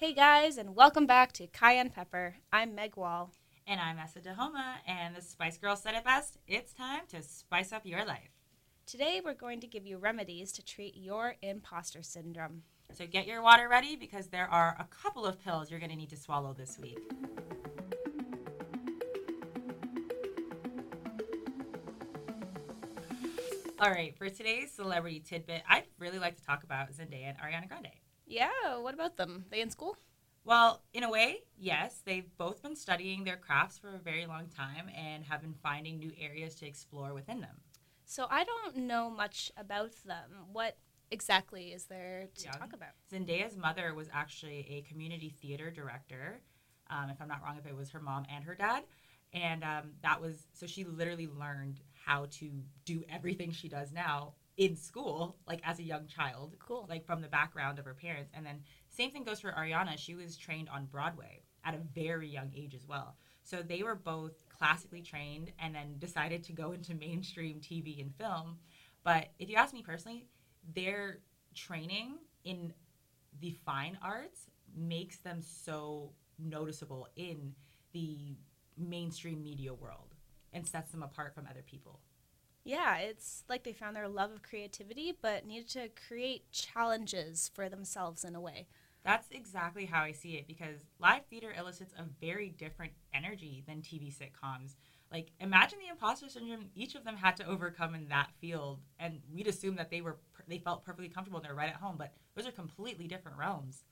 Hey guys, and welcome back to Cayenne Pepper. I'm Meg Wall. And I'm Essa Dahoma, and the Spice Girls said it best. It's time to spice up your life. Today we're going to give you remedies to treat your imposter syndrome. So get your water ready because there are a couple of pills you're going to need to swallow this week. All right, for today's celebrity tidbit, I'd really like to talk about Zendaya and Ariana Grande. Yeah, what about them? They in school? Well, in a way, yes. They've both been studying their crafts for a very long time and have been finding new areas to explore within them. So I don't know much about them. What exactly is there to talk about? Zendaya's mother was actually a community theater director, um, if I'm not wrong, if it was her mom and her dad. And um, that was so she literally learned how to do everything she does now in school, like as a young child, Cool. like from the background of her parents. And then same thing goes for Ariana. She was trained on Broadway at a very young age as well. So they were both classically trained and then decided to go into mainstream TV and film. But if you ask me personally, their training in the fine arts makes them so noticeable in the mainstream media world and sets them apart from other people. Yeah, it's like they found their love of creativity, but needed to create challenges for themselves in a way. That's exactly how I see it because live theater elicits a very different energy than TV sitcoms. Like, imagine the imposter syndrome each of them had to overcome in that field, and we'd assume that they were they felt perfectly comfortable and they're right at home, but those are completely different realms.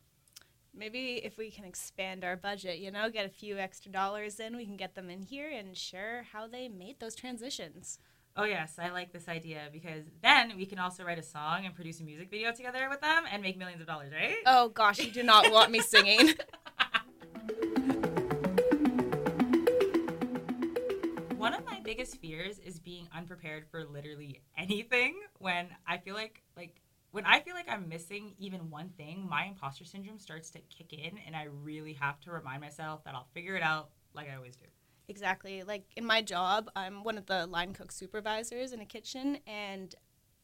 Maybe if we can expand our budget, you know, get a few extra dollars in, we can get them in here and share how they made those transitions. Oh yes, I like this idea because then we can also write a song and produce a music video together with them and make millions of dollars, right? Oh gosh, you do not want me singing. One of my biggest fears is being unprepared for literally anything when I feel like like when I feel like I'm missing even one thing, my imposter syndrome starts to kick in and I really have to remind myself that I'll figure it out like I always do. Exactly. Like in my job, I'm one of the line cook supervisors in a kitchen, and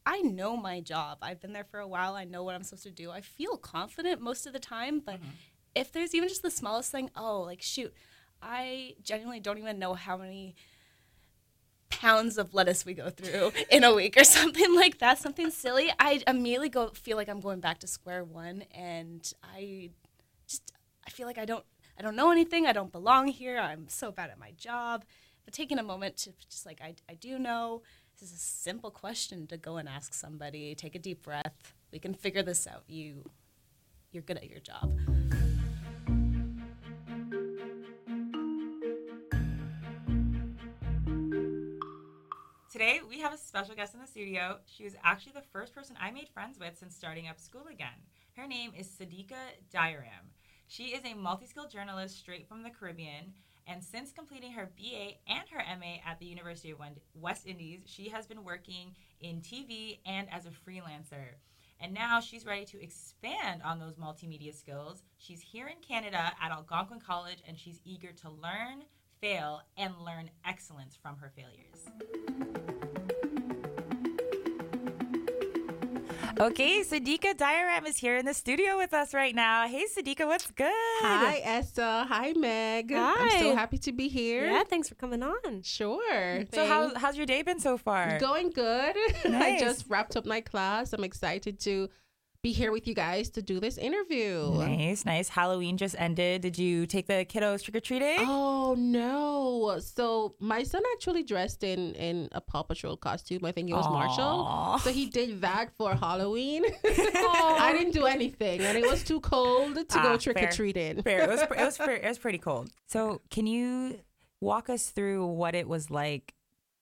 I know my job. I've been there for a while. I know what I'm supposed to do. I feel confident most of the time, but Mhm. if there's even just the smallest thing, oh, like shoot, I genuinely don't even know how many pounds of lettuce we go through in a week or something like that, something silly. I immediately go feel like I'm going back to square one, and I just I feel like I don't I don't know anything. I don't belong here. I'm so bad at my job. But taking a moment to just like I I do know this is a simple question to go and ask somebody. Take a deep breath. We can figure this out. You you're good at your job. Today we have a special guest in the studio. She was actually the first person I made friends with since starting up school again. Her name is Saudicka Diaram. She is a multi-skilled journalist straight from the Caribbean, and since completing her BA and her MA at the University of West Indies, she has been working in TV and as a freelancer. And now she's ready to expand on those multimedia skills. She's here in Canada at Algonquin College, and she's eager to learn, fail, and learn excellence from her failures. Okay, Saudicka Diaram is here in the studio with us right now. Hey, Saudicka, what's good? Hi, Essa. Hi, Meg. Hi. I'm so happy to be here. Yeah, thanks for coming on. Sure. So, how, how's your day been so far? Going good. I just wrapped up my class. I'm excited to be here with you guys to do this interview. Nice, nice. Halloween just ended. Did you take the kiddos trick or treating? Oh no! So my son actually dressed in in a Paw Patrol costume. I think it was Marshall. So he did that for Halloween. I didn't do anything, and it was too cold to Ah, go trick or treating. Fair. It was, it was. It was pretty cold. So, can you walk us through what it was like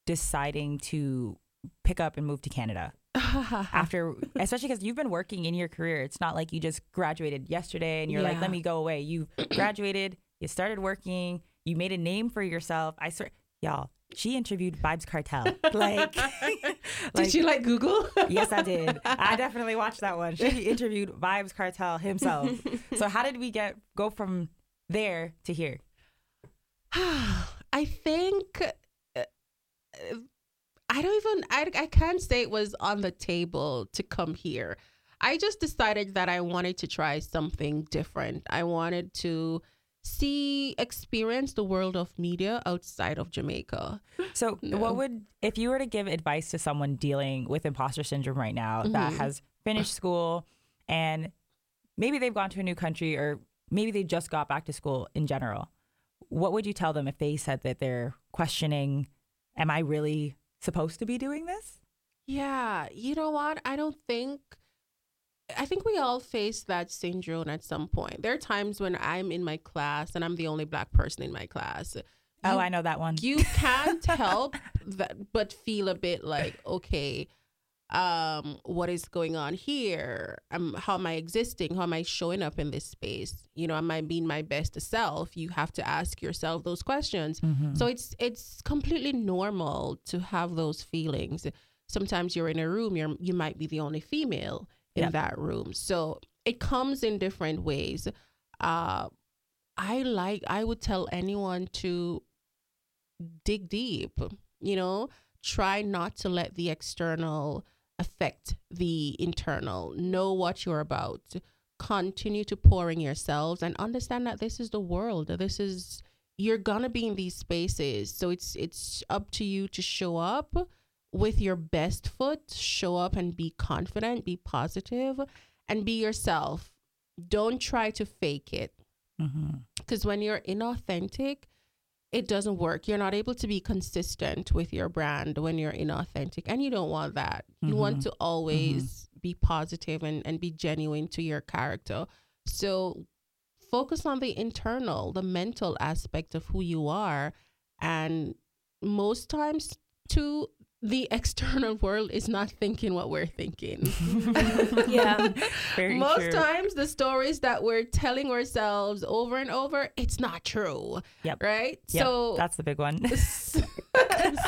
deciding to pick up and move to Canada after, especially because you've been working in your career. It's not like you just graduated yesterday and you're like, let me go away. You graduated, you started working, you made a name for yourself. I swear, y'all, she interviewed Vybz Kartel. Like, did you like Google? yes, I did. I definitely watched that one. She interviewed Vybz Kartel himself. So how did we get go from there to here? I think uh, I don't even I, I can't say it was on the table to come here. I just decided that I wanted to try something different. I wanted to see experience the world of media outside of Jamaica. So, No. what would if you were to give advice to someone dealing with imposter syndrome right now that Mhm. has finished school and maybe they've gone to a new country or maybe they just got back to school in general? What would you tell them if they said that they're questioning, am I really supposed to be doing this? Yeah, you know what? I don't think I think we all face that syndrome at some point. There are times when I'm in my class and I'm the only black person in my class. Oh, I know that one. you can't help that but feel a bit like okay um what is going on here? Um how am i existing? How am i showing up in this space? You know am i being my best self? You have to ask yourself those questions. Mhm. so it's it's completely normal to have those feelings. Sometimes you're in a room you're you might be the only female in Yeah. that room. So it comes in different ways. Uh i like i would tell anyone to dig deep you know? Try not to let the external affect the internal know what you're about continue to pour in yourselves and understand that this is the world. This is you're gonna be in these spaces. So it's it's up to you to show up with your best foot show up and be confident be positive and be yourself. Don't try to fake it. Mhm. because when you're inauthentic it doesn't work. You're not able to be consistent with your brand when you're inauthentic and you don't want that. You want Mhm. to always be positive and, and be genuine to your character. So focus on the internal the mental aspect of who you are and most times too the external world is not thinking what we're thinking Yeah. Very most true. times the stories that we're telling ourselves over and over it's not true Yep. right Yep, so that's the big one.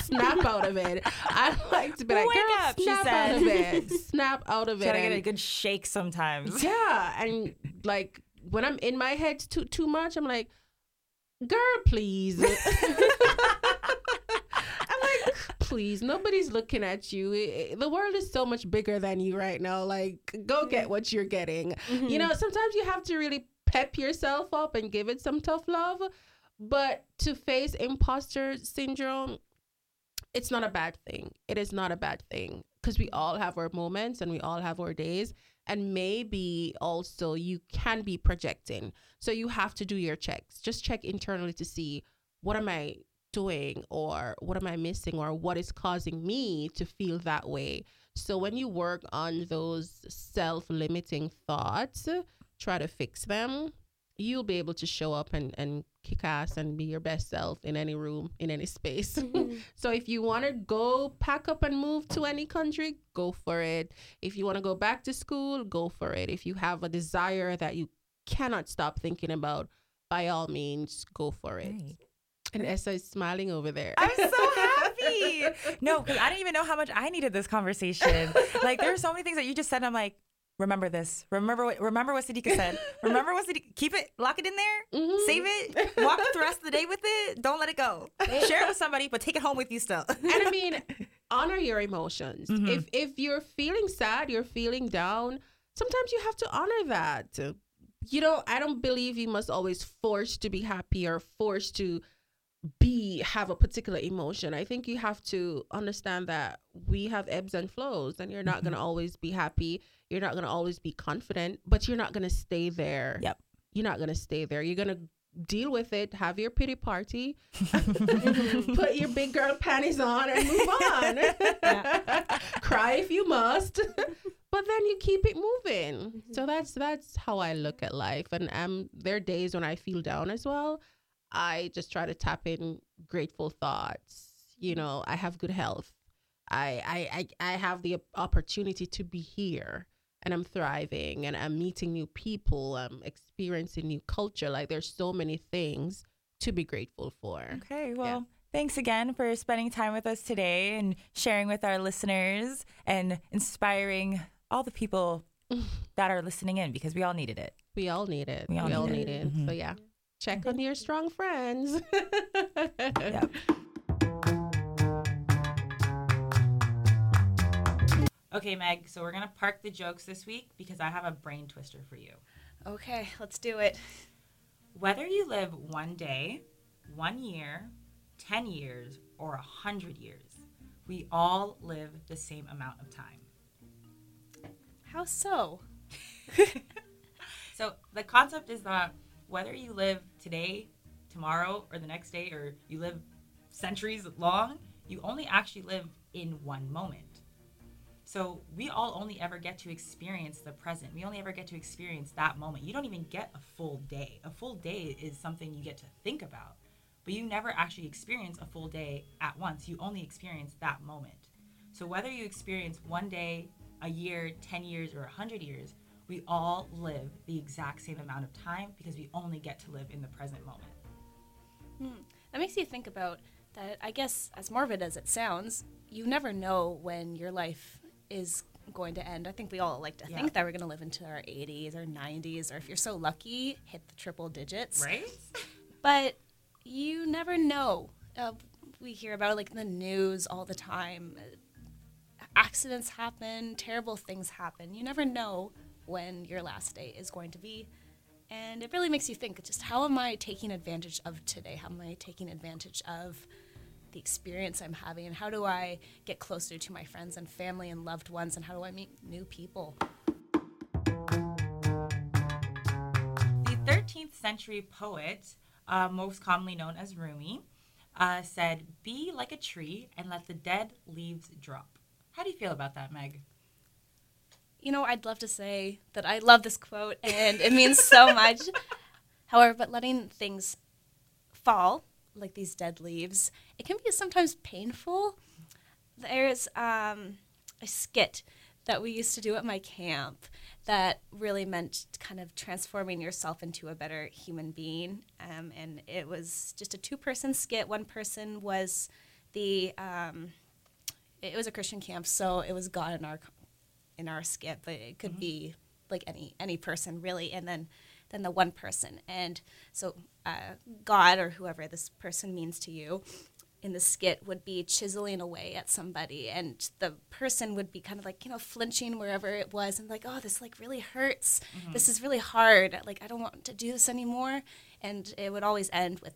snap out of it i like to be like Wake up, she snap out of it snap out of it Gotta get a good shake sometimes. yeah and like when i'm in my head too too much i'm like girl please please nobody's looking at you. I- I- the world is so much bigger than you right now. Like go mm-hmm. get what you're getting. You mm-hmm. know sometimes you have to really pep yourself up and give it some tough love but to face imposter syndrome it's not a bad thing. It is not a bad thing because we all have our moments and we all have our days and maybe also you can be projecting. So you have to do your checks. Just check internally to see what am i doing or what am i missing or what is causing me to feel that way. So when you work on those self-limiting thoughts try to fix them you'll be able to show up and, and kick ass and be your best self in any room in any space. Mm-hmm. So if you want to go pack up and move to any country go for it. If you want to go back to school go for it. If you have a desire that you cannot stop thinking about by all means go for it. Right. And Essa is smiling over there I'm so happy. No, because I didn't even know how much I needed this conversation. Like there are so many things that you just said. I'm like, remember this. Remember what remember what Sidika said. Remember what Sidika keep it, lock it in there, Mhm. save it, walk the rest of the day with it. Don't let it go. Share it with somebody, but take it home with you still. and I mean, honor your emotions. Mhm. If if you're feeling sad, you're feeling down. Sometimes you have to honor that. You know, I don't believe you must always force to be happy or force to be have a particular emotion. I think you have to understand that we have ebbs and flows, and you're not Mhm. gonna always be happy. You're not gonna always be confident, but you're not gonna stay there. Yep. You're not gonna stay there. You're gonna deal with it. Have your pity party. Put your big girl panties on and move on. Cry if you must. But then you keep it moving. So that's that's how I look at life. And um there are days when I feel down as well. I just try to tap in grateful thoughts. You know, I have good health. I I I, I have the opportunity to be here and I'm thriving and I'm meeting new people. I'm experiencing new culture. Like there's so many things to be grateful for. Okay, well, thanks again for spending time with us today and sharing with our listeners and inspiring all the people that are listening in because we all needed it. We all need it. We We all all, need need it. it. Mhm. So yeah, check on your strong friends. Yep. Okay, Meg, so we're going to park the jokes this week because I have a brain twister for you. Okay, let's do it. Whether you live one day, one year, 10 years, or a 100 years, we all live the same amount of time. How so? So the concept is that whether you live today, tomorrow, or the next day, or you live centuries long, you only actually live in one moment. So we all only ever get to experience the present. We only ever get to experience that moment. You don't even get a full day. A full day is something you get to think about, but you never actually experience a full day at once. You only experience that moment. So whether you experience one day, a year, 10 years, or 100 years, we all live the exact same amount of time because we only get to live in the present moment. That makes you think about that. I guess, as morbid as it sounds, you never know when your life is going to end. I think we all like to Yeah. think that we're going to live into our 80s or 90s, or if you're so lucky, hit the triple digits. Right? But you never know. Uh, we hear about it like in the news all the time. Accidents happen, terrible things happen. You never know when your last day is going to be. And it really makes you think just how am I taking advantage of today? How am I taking advantage of the experience I'm having? And how do I get closer to my friends and family and loved ones? And how do I meet new people? The 13th century poet, uh, most commonly known as Rumi, uh, said, Be like a tree and let the dead leaves drop. How do you feel about that, Meg? You know, I'd love to say that I love this quote and it means so much. However, but letting things fall, like these dead leaves, it can be sometimes painful. There's um, a skit that we used to do at my camp that really meant kind of transforming yourself into a better human being. Um, and it was just a two person skit. One person was the, um, it was a Christian camp, so it was God in our in our skit, but it could be like any any person really, and then then the one person, and so uh, God or whoever this person means to you in the skit would be chiseling away at somebody, and the person would be kind of like you know flinching wherever it was, and like oh this like really hurts, this is really hard, like I don't want to do this anymore, and it would always end with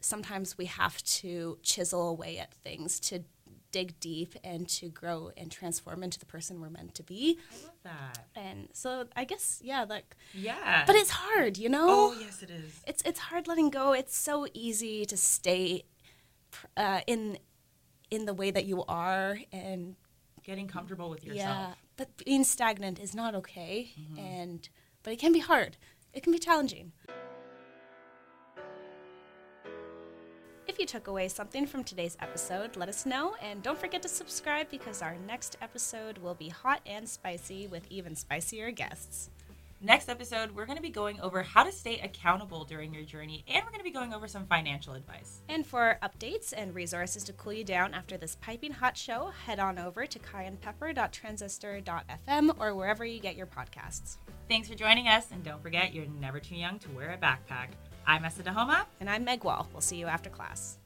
sometimes we have to chisel away at things to dig deep and to grow and transform into the person we're meant to be. I love that. And so I guess yeah, like Yeah. but it's hard, you know? Oh, yes, it is. It's it's hard letting go. It's so easy to stay uh, in in the way that you are and Getting comfortable with yourself. yeah, but being stagnant is not okay and but it can be hard. It can be challenging. If you took away something from today's episode, let us know and don't forget to subscribe because our next episode will be hot and spicy with even spicier guests. Next episode, we're going to be going over how to stay accountable during your journey, and we're going to be going over some financial advice. And for updates and resources to cool you down after this piping hot show, head on over to cayennepepper.transistor.fm or wherever you get your podcasts. Thanks for joining us, and don't forget, you're never too young to wear a backpack. I'm Essa Dahoma. And I'm Meg Wall. We'll see you after class.